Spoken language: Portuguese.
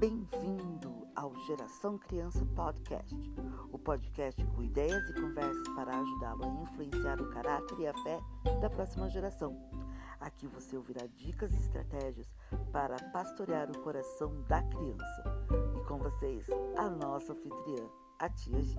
Bem-vindo ao Geração Criança Podcast, o podcast com ideias e conversas para ajudá-lo a influenciar o caráter e a fé da próxima geração. Aqui você ouvirá dicas e estratégias para pastorear o coração da criança. E com vocês, a nossa anfitriã, a Tia G.